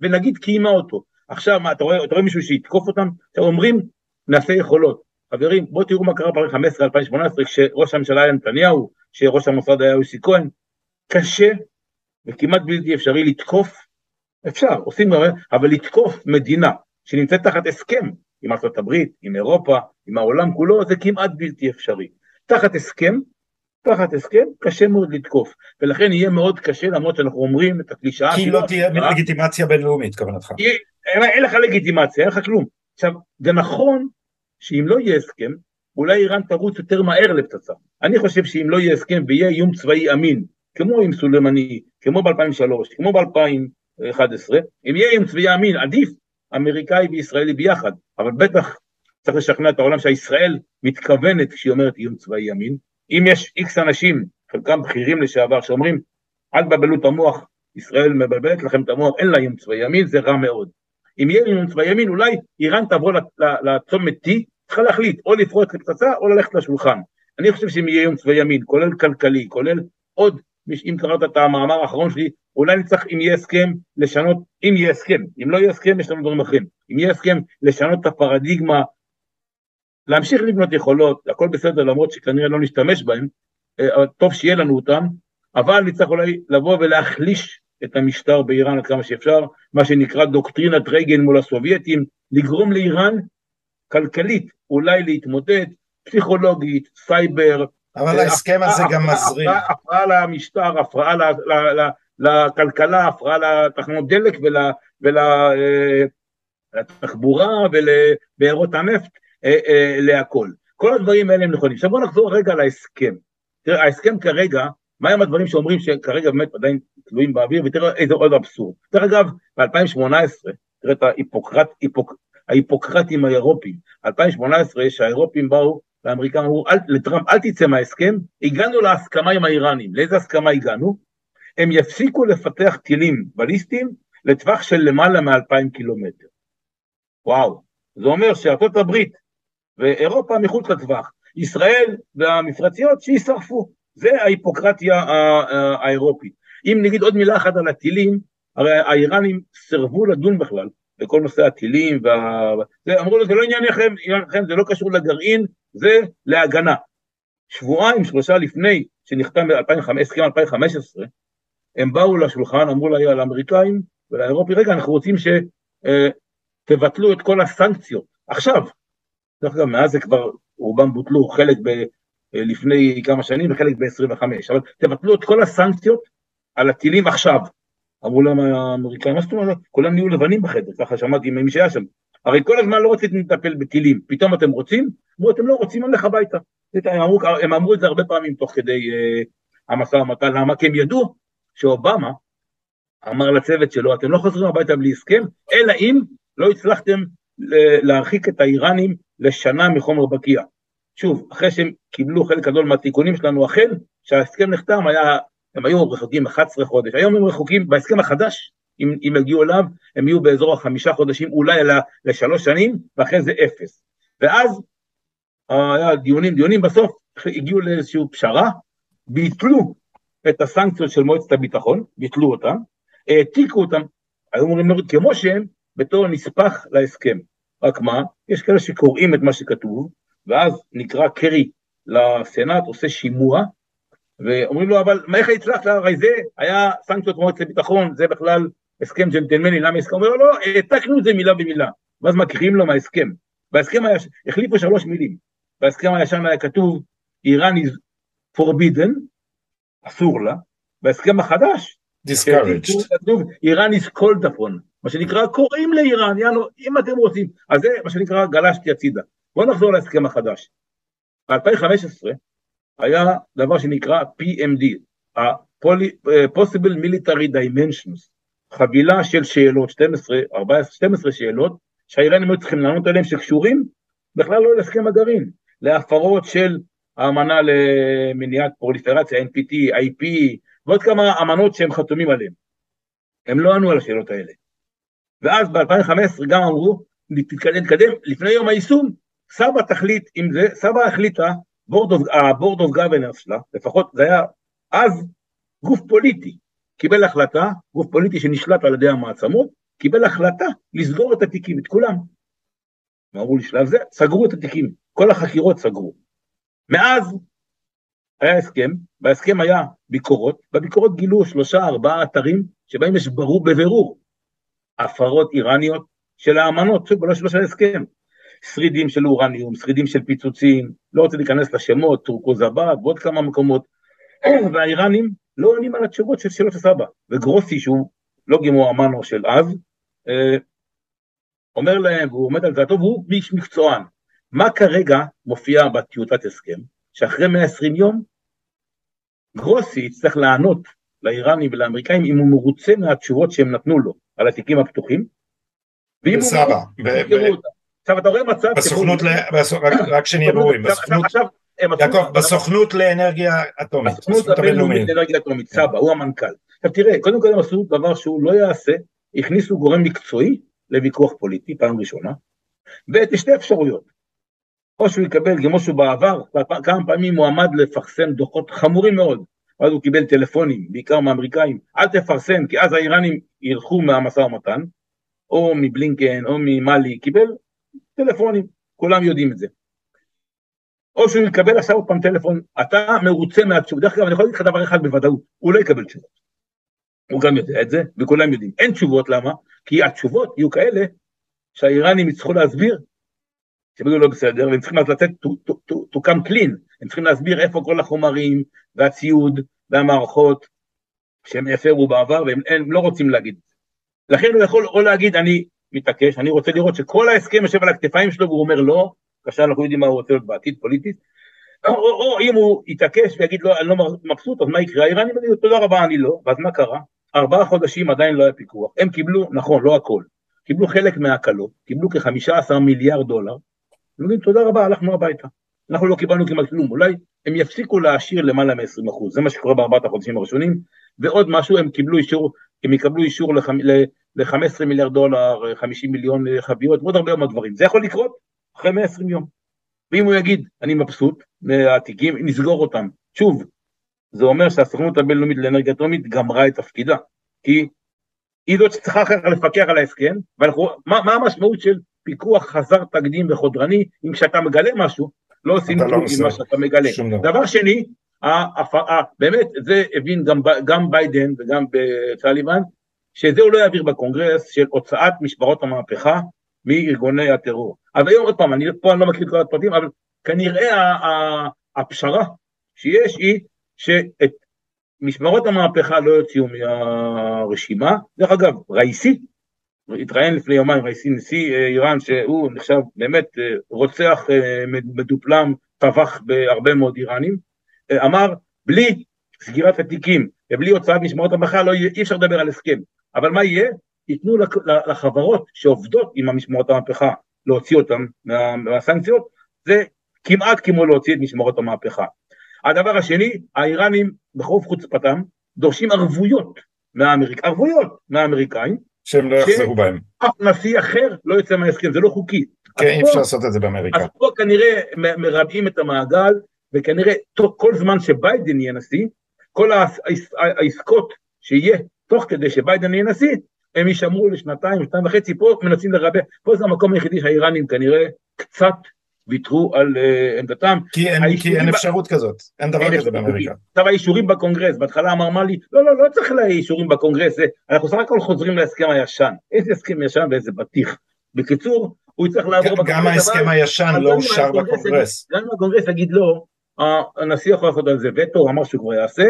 ונגיד קיימה אותו. עכשיו, מה, אתה רואה, אתה רואה מישהו שיתקוף אותם? אומרים, נעשה יכולות. חברים, בואו תראו מה קרה ב-2015-2018, כשראש הממשלה היה נתניהו, שראש המוסד היה יוסי כהן, קשה וכמעט בלתי אפשרי לתקוף, אפשר, עושים, אבל לתקוף מדינה שנמצאת תחת הסכם עם ארצות הברית, עם אירופה, עם העולם כולו, זה כמעט בלתי אפשרי. תחת הסכם, תחת הסכם, קשה מאוד לתקוף, ולכן יהיה מאוד קשה, למרות שאנחנו אומרים את הקלישאה... כי לא תהיה לגיטימציה בינלאומית, כוונתך. אין לך לגיטימציה, אין לך כלום. עכשיו, זה נכון שאם לא יהיה הסכם, אולי איראן תרוץ יותר מהר לפצצה. אני חושב שאם לא יהיה הסכם ויהיה איום צבאי אמין, כמו עם סולימני, כמו ב-2003, כמו ב-2011, אם יהיה איום צבאי אמין, עדיף אמריקאי וישראלי ביחד, אבל בטח צריך לשכנע את העולם שהישראל מתכוונת כשהיא אומרת איום צבאי ימין. אם יש איקס אנשים, חלקם בכירים לשעבר, שאומרים אל תבלבלו את המוח, ישראל מבלבלת לכם את המוח, אין לה איום צבאי ימין, זה רע מאוד. אם יהיה איום צבאי ימין, אולי איראן תעבור לצומת T, צריכה להחליט או לפרוץ לפצצה או ללכת לשולחן. אני חושב שאם יהיה איום צבאי ימין, כולל כלכלי, כולל עוד, אם קראת את המאמר האחרון שלי, אולי נצטרך, אם יהיה הסכם, לשנות, אם יהיה הסכם, אם לא יהיה הסכם, יש לנו דברים אחרים, אם יהיה הסכם, לשנות את הפרדיגמה, להמשיך לבנות יכולות, הכל בסדר, למרות שכנראה לא נשתמש בהם, אה, טוב שיהיה לנו אותם, אבל נצטרך אולי לבוא ולהחליש את המשטר באיראן עד כמה שאפשר, מה שנקרא דוקטרינת רייגן מול הסובייטים, לגרום לאיראן כלכלית אולי להתמודד, פסיכולוגית, סייבר, אבל אה, ההסכם הזה גם מזרים. הפרעה למשטר, הפרעה לכלכלה, הפרעה לתחנות דלק ולמערכות לתחבורה ולבארות הנפט, אה, אה, להכל. כל הדברים האלה הם נכונים. עכשיו בואו נחזור רגע להסכם. תראה, ההסכם כרגע, מהם הדברים שאומרים שכרגע באמת עדיין תלויים באוויר, ותראה איזה עוד אבסורד. דרך אגב, ב-2018, תראה את ההיפוקרט, היפוק, ההיפוקרטים האירופים, 2018, שהאירופים באו והאמריקאים אמרו לטראמפ, אל תצא מההסכם, הגענו להסכמה עם האיראנים. לאיזה הסכמה הגענו? הם יפסיקו לפתח טילים בליסטיים לטווח של למעלה מ-2,000 קילומטר. וואו, זה אומר שארצות הברית ואירופה מחוץ לטווח, ישראל והמפרציות שישרפו, זה ההיפוקרטיה האירופית. אם נגיד עוד מילה אחת על הטילים, הרי האיראנים סירבו לדון בכלל בכל נושא הטילים, וה... אמרו לו זה לא עניין לכם, זה לא קשור לגרעין, זה להגנה. שבועיים, שלושה לפני שנחתם הסכם 2015, הם באו לשולחן, אמרו לאמריקאים ולאירופי, רגע, אנחנו רוצים שתבטלו אה, את כל הסנקציות. עכשיו, דרך אגב, מאז זה כבר, רובם בוטלו, חלק ב, אה, לפני כמה שנים וחלק ב-25, אבל תבטלו את כל הסנקציות על הטילים עכשיו. אמרו להם האמריקאים, מה זאת אומרת? כולם נהיו לבנים בחדר, ככה שמעתי ממי שהיה שם. הרי כל הזמן לא רציתם לטפל בטילים, פתאום אתם רוצים? אמרו, אתם לא רוצים, נלך הביתה. הם אמרו, הם אמרו את זה הרבה פעמים תוך כדי uh, המשא ומתן, למה? כי הם ידעו שאובמה אמר לצוות שלו, אתם לא חוזרים הביתה בלי הסכם, אלא אם לא הצלחתם להרחיק את האיראנים לשנה מחומר בקיע. שוב, אחרי שהם קיבלו חלק גדול מהתיקונים שלנו, אכן, כשההסכם נחתם היה, הם היו רחוקים 11 חודש, היום הם רחוקים, בהסכם החדש, אם, אם יגיעו אליו, הם יהיו באזור החמישה חודשים, אולי לשלוש שנים, ואחרי זה אפס. ואז היה דיונים, דיונים, בסוף הגיעו לאיזושהי פשרה, ביטלו את הסנקציות של מועצת הביטחון, ביטלו אותן, העתיקו אותן, היו אמורים להוריד כמו שהם, בתור נספח להסכם. רק מה, יש כאלה שקוראים את מה שכתוב, ואז נקרא קרי לסנאט, עושה שימוע, ואומרים לו, אבל איך הצלחת, הרי זה היה סנקציות מועצת הביטחון, זה בכלל הסכם ג'נטלמני, למה הסכם? הוא אומר לו, לא, העתקנו את זה מילה במילה, ואז מקריאים לו מההסכם. בהסכם היה, החליפו שלוש מילים, בהסכם הישן היה כתוב, איראן is forbidden, אסור לה, בהסכם החדש, discouraged, איראן is called upon, מה שנקרא קוראים לאיראן, יאנו, אם אתם רוצים, אז זה מה שנקרא גלשתי הצידה. בואו נחזור להסכם החדש. ב-2015 היה דבר שנקרא PMD, ה-Possible Military Dimensions, חבילה של שאלות, 12, 14, 12 שאלות, שהאיראנים היו צריכים לענות עליהן שקשורים בכלל לא להסכם הגרעין, להפרות של האמנה למניעת פרוליפרציה, NPT, IP, ועוד כמה אמנות שהם חתומים עליהן. הם לא ענו על השאלות האלה. ואז ב-2015 גם אמרו, נתקדם, לפני יום היישום, סבא תחליט עם זה, סבא החליטה, ה-board of governors שלה, לפחות זה היה אז גוף פוליטי, קיבל החלטה, גוף פוליטי שנשלט על ידי המעצמות, קיבל החלטה לסגור את התיקים, את כולם. ואמרו לשלב זה, סגרו את התיקים, כל החקירות סגרו. מאז היה הסכם, בהסכם היה ביקורות, בביקורות גילו שלושה ארבעה אתרים שבהם יש ברור בבירור הפרות איראניות של האמנות, שוב, לא של ההסכם. שרידים של אורניום, שרידים של פיצוצים, לא רוצה להיכנס לשמות, טורקוזבד ועוד כמה מקומות, והאיראנים לא עונים על התשובות של שאלות הסבא, וגרוסי שהוא לא גימור אמנו של אז, אה, אומר להם, והוא עומד על דעתו, והוא איש מקצוען. מה כרגע מופיע בטיוטת הסכם? שאחרי 120 יום, גרוסי יצטרך לענות לאיראנים ולאמריקאים אם הוא מרוצה מהתשובות שהם נתנו לו על התיקים הפתוחים. ואם בסבא. עכשיו אתה רואה מצב... בסוכנות, רק שנהיה ברורים, יעקב, בסוכנות לאנרגיה אטומית. בסוכנות הבינלאומית לאנרגיה אטומית, סבא, הוא המנכ"ל. עכשיו תראה, קודם כל הם עשו דבר שהוא לא יעשה, הכניסו גורם מקצועי לוויכוח פוליטי, פעם ראשונה, ויש שתי אפשרויות. או שהוא יקבל, כמו שהוא בעבר, כמה פעמים הוא עמד לפרסם דוחות חמורים מאוד, ואז הוא קיבל טלפונים, בעיקר מאמריקאים, אל תפרסם, כי אז האיראנים ילכו מהמשא ומתן, או מבלינקן, או ממאלי, קיבל טלפונים, כולם יודעים את זה. או שהוא יקבל עכשיו עוד פעם טלפון, אתה מרוצה מהתשובה, דרך אגב אני יכול להגיד לך דבר אחד בוודאות, הוא לא יקבל תשובות. הוא גם יודע את זה, וכולם יודעים. אין תשובות, למה? כי התשובות יהיו כאלה שהאיראנים יצטרכו להסביר שהם יהיו לא בסדר, והם צריכים to, to come clean, הם צריכים להסביר איפה כל החומרים והציוד והמערכות שהם הפרו בעבר, והם הם לא רוצים להגיד. לכן הוא יכול או להגיד אני מתעקש, אני רוצה לראות שכל ההסכם יושב על הכתפיים שלו והוא אומר לא, כאשר אנחנו יודעים מה הוא רוצה להיות בעתיד פוליטית, או, או, או אם הוא יתעקש ויגיד לא, אני לא מבסוט, אז מה יקרה? האיראנים יגידו תודה רבה, אני לא, ואז מה קרה? ארבעה חודשים עדיין לא היה פיקוח, הם קיבלו, נכון, לא הכל, קיבלו חלק מההקלות, קיבלו כ-15 מיליארד דולר, הם אומרים תודה רבה, הלכנו הביתה, אנחנו לא קיבלנו כמעט כלום, אולי הם יפסיקו להעשיר למעלה מ-20 אחוז, זה מה שקורה בארבעת החודשים הראשונים, ועוד משהו, הם קיבלו אישור, הם יקבלו אישור ל-15 מיליארד דולר, 50 מיליון חביות, ועוד הרבה מאוד דברים, זה יכול לקרות אחרי 120 יום, ואם הוא יגיד, אני מבסוט מהתיקים, נסגור אותם, שוב, זה אומר שהסוכנות הבינלאומית לאנרגיה אטומית גמרה את תפקידה, כי היא זאת שצריכה אחר כך לפקח על ההסכם, ומה מה המשמעות של פיקוח חזר תקדים וחודרני, אם כשאתה מגלה משהו, לא עושים לא כלום עם מה שאתה מגלה. דבר. שני, באמת, זה הבין גם, גם ביידן וגם בצליבן, שזה הוא לא יעביר בקונגרס של הוצאת משמרות המהפכה מארגוני הטרור. אז היום עוד פעם, אני פה אני לא מכיר את כל הפרטים, אבל כנראה הפשרה שיש היא שאת משמרות המהפכה לא יוציאו מהרשימה. דרך אגב, ראיסי, התראיין לפני יומיים ראיסי נשיא אה, איראן שהוא נחשב באמת אה, רוצח אה, מדופלם, טבח בהרבה מאוד איראנים, אמר בלי סגירת התיקים ובלי הוצאת משמרות המהפכה לא אי אפשר לדבר על הסכם, אבל מה יהיה? ייתנו לחברות שעובדות עם המשמרות המהפכה להוציא אותם מה, מהסנקציות, זה כמעט כמו להוציא את משמרות המהפכה. הדבר השני, האיראנים בחוף חוצפתם דורשים ערבויות מהאמריק... ערבויות מהאמריקאים. שהם לא יחזרו בהם. אף נשיא אחר לא יוצא מההסכם, זה לא חוקי. כן, אי אפשר לעשות את זה באמריקה. אז פה כנראה מרבעים את המעגל, וכנראה כל זמן שביידן יהיה נשיא, כל העסקות שיהיה תוך כדי שביידן יהיה נשיא, הם יישמרו לשנתיים, שנתיים וחצי, פה מנסים לרבע, פה זה המקום היחידי שהאיראנים כנראה קצת ויתרו על uh, עמדתם. כי אין, כי אין אפשרות כזאת, אין דבר כזה באמריקה. עכשיו האישורים בקונגרס, בהתחלה אמר מלי, לא, לא, לא צריך לאישורים בקונגרס, אנחנו סך הכל חוזרים להסכם הישן. איזה הסכם ישן ואיזה בטיח. בקיצור, הוא יצטרך לעבור בקונגרס. גם ההסכם הישן לא אושר בקונגרס. גם אם הקונגרס יגיד לא, הנשיא יכול לעשות על זה וטו, אמר שהוא כבר יעשה,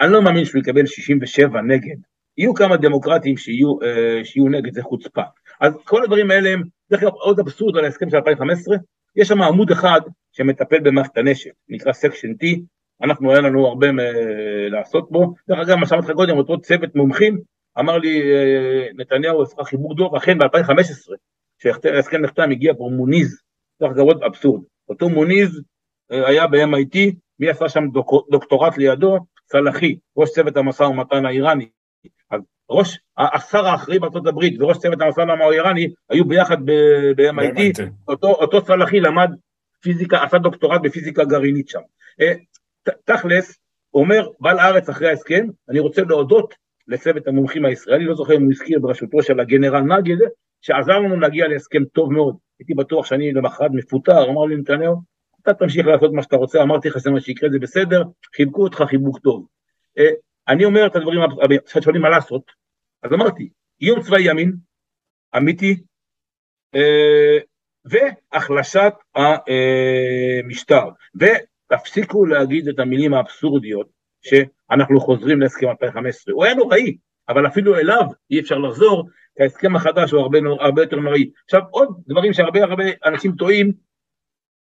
אני לא מאמין שהוא יקבל 67 נגד. יהיו כמה דמוקרטים שיהיו, אה, שיהיו נגד, זה חוצפה. אז כל הדברים האלה הם, דרך אגב, עוד אבסורד על ההסכם של 2015, יש שם עמוד אחד שמטפל במערכת הנשק, נקרא section T, אנחנו היה לנו הרבה לעשות בו, דרך אגב מה שאמרתי לך קודם, אותו צוות מומחים, אמר לי אה, נתניהו עשה חיבור דור, אכן ב-2015, כשההסכם נחתם הגיע פה מוניז, דרך אגב עוד אבסורד, אותו מוניז אה, היה ב-MIT, מי עשה שם דוק, דוקטורט לידו? סלאחי, ראש צוות המשא ומתן האיראני, אז ראש, השר האחראי בארצות הברית וראש צוות המשא האיראני היו ביחד ב-MIT, אותו, אותו סלאחי למד פיזיקה, עשה דוקטורט בפיזיקה גרעינית שם. אה, תכלס, אומר בעל הארץ אחרי ההסכם, אני רוצה להודות לצוות המומחים הישראלי, לא זוכר אם הוא הזכיר בראשותו של הגנרל נגד, שעזר לנו להגיע להסכם טוב מאוד. הייתי בטוח שאני למחרת מפוטר, אמר לי נתניהו, אתה תמשיך לעשות מה שאתה רוצה, אמרתי לך שזה מה שיקרה, זה בסדר, חיבקו אותך חיבוק טוב. אה, אני אומר את הדברים, שואלים מה לעשות, אז אמרתי, איום צבאי ימין, אמיתי, אה, והחלשת המשטר, ותפסיקו להגיד את המילים האבסורדיות שאנחנו חוזרים להסכם 2015, הוא היה נוראי, אבל אפילו אליו אי אפשר לחזור, כי ההסכם החדש הוא הרבה, הרבה יותר נוראי. עכשיו עוד דברים שהרבה הרבה אנשים טועים,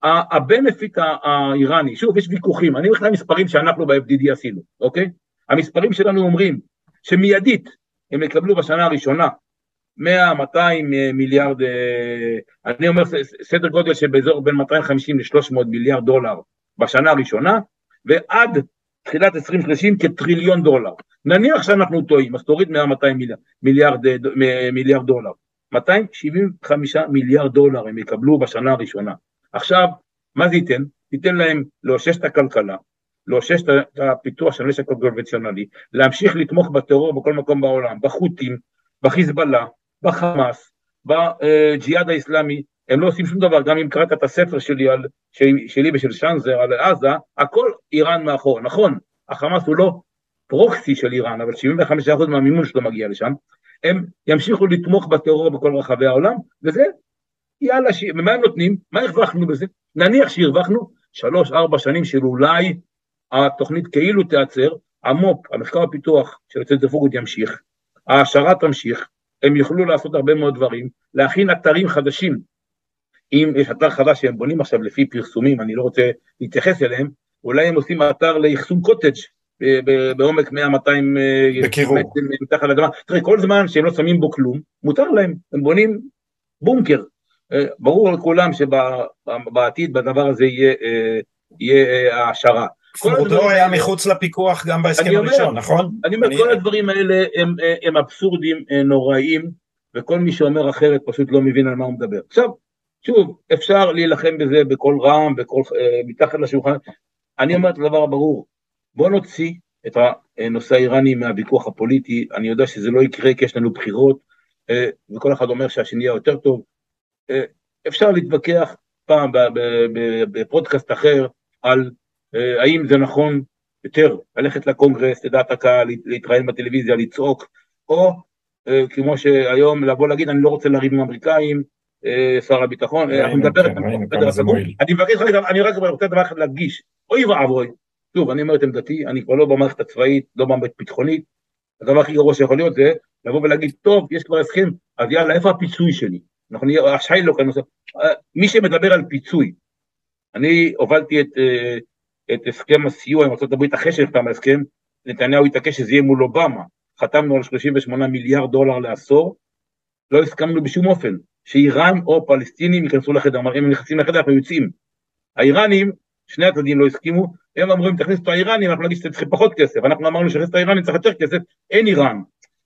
הבנפיט האיראני, שוב יש ויכוחים, אני הולך למספרים שאנחנו ב-FDD עשינו, אוקיי? המספרים שלנו אומרים שמיידית הם יקבלו בשנה הראשונה 100-200 מיליארד, אה, אני אומר סדר גודל של באזור בין 250 ל-300 מיליארד דולר בשנה הראשונה, ועד תחילת 2030 כטריליון דולר. נניח שאנחנו טועים, אז תוריד 100-200 מיליארד, מיליארד, אה, מיליארד דולר. 275 מיליארד דולר הם יקבלו בשנה הראשונה. עכשיו, מה זה ייתן? ייתן להם לאושש את הכלכלה, לאושש את הפיתוח של נשק קונבנציונלי, להמשיך לתמוך בטרור בכל מקום בעולם, בחות'ים, בחיזבאללה, בחמאס, בג'יהאד האיסלאמי, הם לא עושים שום דבר, גם אם קראת את הספר שלי, על, שלי, שלי ושל שאנזר על עזה, הכל איראן מאחור, נכון, החמאס הוא לא פרוקסי של איראן, אבל 75% מהמימון שלו מגיע לשם, הם ימשיכו לתמוך בטרור בכל רחבי העולם, וזה, יאללה, ש... ומה הם נותנים? מה הרווחנו בזה? נניח שהרווחנו שלוש, ארבע שנים של אולי התוכנית כאילו תיעצר, המו"פ, המחקר הפיתוח של יוצאי פוגוד ימשיך, ההעשרה תמשיך, הם יוכלו לעשות הרבה מאוד דברים, להכין אתרים חדשים. אם יש אתר חדש שהם בונים עכשיו לפי פרסומים, אני לא רוצה להתייחס אליהם, אולי הם עושים אתר לאחסון קוטג' בעומק 100-200 מטרים מתחת לאדמה. תראה, כל זמן שהם לא שמים בו כלום, מותר להם, הם בונים בונקר. אה, ברור לכולם שבעתיד בדבר הזה יהיה, אה, אה, העשרה. כבודו היה מחוץ לפיקוח גם בהסכם הראשון, נכון? אני אומר, כל הדברים האלה הם, הם אבסורדים נוראיים, וכל מי שאומר אחרת פשוט לא מבין על מה הוא מדבר. עכשיו, שוב, אפשר להילחם בזה בקול רם, בקול, מתחת לשולחן. אני אומר את הדבר הברור, בוא נוציא את הנושא האיראני מהוויכוח הפוליטי, אני יודע שזה לא יקרה כי יש לנו בחירות, וכל אחד אומר שהשני יהיה יותר טוב. אפשר להתווכח פעם בפודקאסט אחר על אה, האם זה נכון יותר ללכת לקונגרס, לדעת הקהל, להתראיין בטלוויזיה, לצעוק, או אה, כמו שהיום לבוא להגיד אני לא רוצה לריב עם האמריקאים, אה, שר הביטחון, אני מדבר, אני מבקש אני רק רוצה דבר אחד להדגיש, אוי ואבוי, שוב אני אומר את עמדתי, אני כבר לא במערכת הצבאית, לא במערכת ביטחונית, הדבר הכי גרוע שיכול להיות זה לבוא ולהגיד טוב יש כבר הסכם, אז יאללה איפה הפיצוי שלי, אנחנו נהיה, השיילוק, מי שמדבר על פיצוי, אני הובלתי את את הסכם הסיוע עם ארה"ב אחרי שנחתם ההסכם, נתניהו התעקש שזה יהיה מול אובמה, חתמנו על 38 מיליארד דולר לעשור, לא הסכמנו בשום אופן שאיראן או פלסטינים ייכנסו לחדר, הם נכנסים לחדר אנחנו יוצאים. האיראנים, שני הצדדים לא הסכימו, הם אמרו אם תכניסו את האיראנים אנחנו נגיד שאתם צריכים פחות כסף, אנחנו אמרנו שנכניס את האיראנים צריך יותר כסף, אין איראן.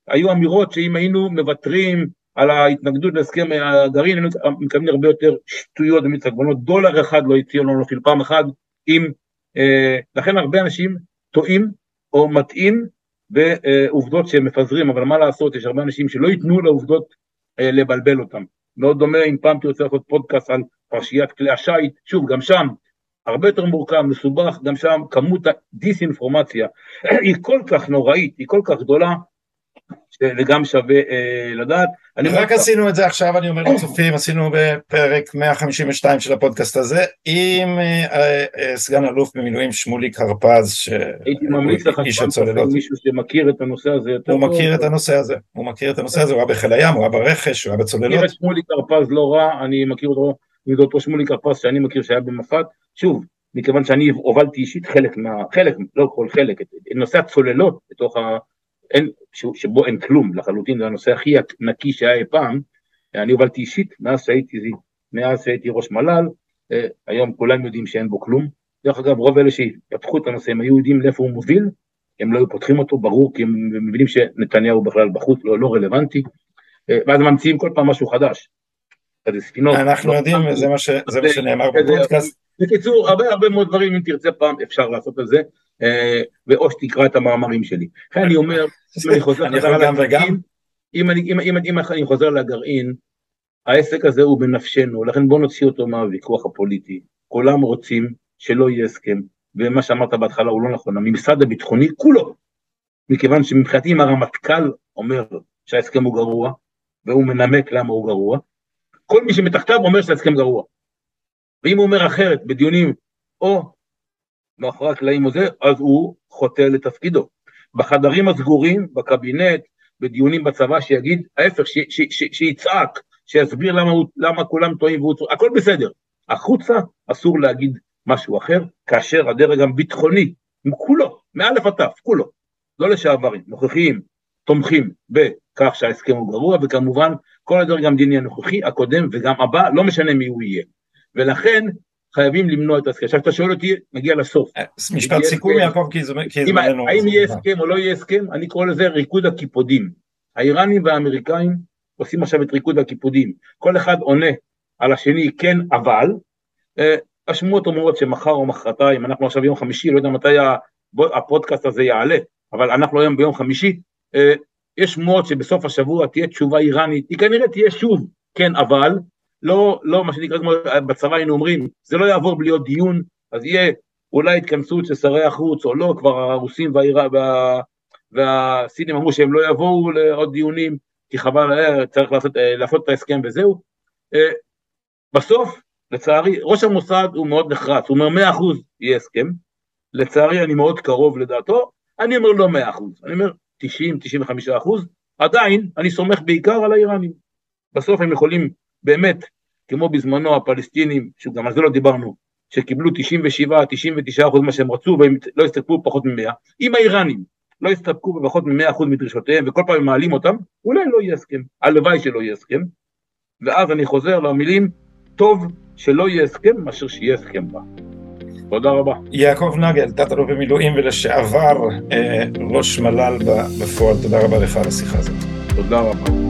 היו אמירות שאם היינו מוותרים על ההתנגדות להסכם הגרעין, היינו מקבלים הרבה יותר שטויות ומצגבונות, דולר אחד לא הציעו לנו אפילו פעם אחת אה, לכן הרבה אנשים טועים או מטעים בעובדות שהם מפזרים, אבל מה לעשות, יש הרבה אנשים שלא ייתנו לעובדות אה, לבלבל אותם. מאוד דומה אם פעם תרצה לעשות פודקאסט על פרשיית כלי השיט, שוב, גם שם הרבה יותר מורכב, מסובך, גם שם כמות הדיסאינפורמציה היא כל כך נוראית, היא כל כך גדולה, שזה גם שווה אה, לדעת. רק עשינו את זה עכשיו, אני אומר לצופים, עשינו בפרק 152 של הפודקאסט הזה, עם אה, אה, סגן אלוף במילואים שמוליק הרפז, הייתי ממליץ לך מישהו שמכיר את הנושא הזה יותר הוא מכיר את הנושא הזה, הוא מכיר את הנושא הזה, הוא היה בחיל הים, הוא היה ברכש, הוא היה בצוללות. מכיר את שמוליק הרפז לא רע, אני מכיר אותו, מדוקטור שמוליק הרפז שאני מכיר שהיה במפת, שוב, מכיוון שאני הובלתי אישית חלק מה... חלק, לא כל חלק, את נושא הצוללות בתוך ה... אין, שבו אין כלום לחלוטין, זה הנושא הכי נקי שהיה אי פעם, אני הובלתי אישית מאז שהייתי, מאז שהייתי ראש מל"ל, אה, היום כולם יודעים שאין בו כלום, דרך אגב רוב אלה שיפתחו את הנושא הם היו יודעים לאיפה הוא מוביל, הם לא היו פותחים אותו, ברור, כי הם מבינים שנתניהו בכלל בחוץ, לא, לא רלוונטי, אה, ואז ממציאים כל פעם משהו חדש. ספינות. אנחנו לא יודעים, זה מה, ש, זה מה שנאמר בפודקאסט. בקיצור, הרבה הרבה מאוד דברים, אם תרצה פעם, אפשר לעשות את זה. אה, ואו שתקרא את המאמרים שלי. לכן אני אומר, אם אני חוזר לגרעין, אם אני חוזר לגרעין, העסק הזה הוא בנפשנו, לכן בוא נוציא אותו מהוויכוח הפוליטי. כולם רוצים שלא יהיה הסכם, ומה שאמרת בהתחלה הוא לא נכון, הממסד הביטחוני כולו, מכיוון שמבחינתי אם הרמטכ"ל אומר שההסכם הוא גרוע, והוא מנמק למה הוא גרוע, כל מי שמתחתיו אומר שההסכם גרוע. ואם הוא אומר אחרת בדיונים או מאחורי הקלעים הזה, אז הוא חוטא לתפקידו. בחדרים הסגורים, בקבינט, בדיונים בצבא, שיגיד ההפך, שיצעק, שיסביר למה, למה כולם טועים והוא צועק, הכל בסדר. החוצה אסור להגיד משהו אחר, כאשר הדרג הביטחוני, כולו, מאלף עד תף, כולו, לא לשעברים, נוכחיים, תומכים בכך שההסכם הוא גרוע, וכמובן כל הדרג המדיני הנוכחי, הקודם וגם הבא, לא משנה מי הוא יהיה. ולכן חייבים למנוע את ההסכם. עכשיו אתה שואל אותי, נגיע לסוף. אה, משפט סיכום יעקב, כי זמננו... האם יהיה הסכם או לא יהיה הסכם, אני קורא לזה ריקוד הקיפודים. האיראנים והאמריקאים עושים עכשיו את ריקוד הקיפודים. כל אחד עונה על השני כן אבל, אה, השמועות אומרות שמחר או מחרתיים, אנחנו עכשיו ביום חמישי, לא יודע מתי הפודקאסט הזה יעלה, אבל אנחנו היום ביום חמישי, אה, יש שמועות שבסוף השבוע תהיה תשובה איראנית, היא כנראה תהיה שוב כן אבל, לא, לא מה שנקרא כמו בצבא היינו אומרים, זה לא יעבור בלי עוד דיון, אז יהיה אולי התכנסות של שרי החוץ או לא, כבר הרוסים והאירה, וה, והסינים אמרו שהם לא יבואו לעוד דיונים, כי חבל, צריך לעשות, אה, לעשות את ההסכם וזהו. אה, בסוף, לצערי, ראש המוסד הוא מאוד נחרץ, הוא אומר מאה אחוז יהיה הסכם, לצערי אני מאוד קרוב לדעתו, אני אומר לא מאה אחוז, אני אומר תשעים, תשעים וחמישה אחוז, עדיין אני סומך בעיקר על האיראנים. בסוף הם יכולים באמת, כמו בזמנו הפלסטינים, שגם על זה לא דיברנו, שקיבלו 97-99 אחוז מה שהם רצו והם לא הסתפקו בפחות מ-100, אם האיראנים לא הסתפקו בפחות מ-100 אחוז מדרישותיהם וכל פעם מעלים אותם, אולי לא יהיה הסכם, הלוואי שלא יהיה הסכם, ואז אני חוזר למילים, טוב שלא יהיה הסכם מאשר שיהיה הסכם בה. תודה רבה. יעקב נגל, תת-אלוף במילואים ולשעבר אה, ראש מל"ל בפועל, תודה רבה לך על השיחה הזאת. תודה רבה.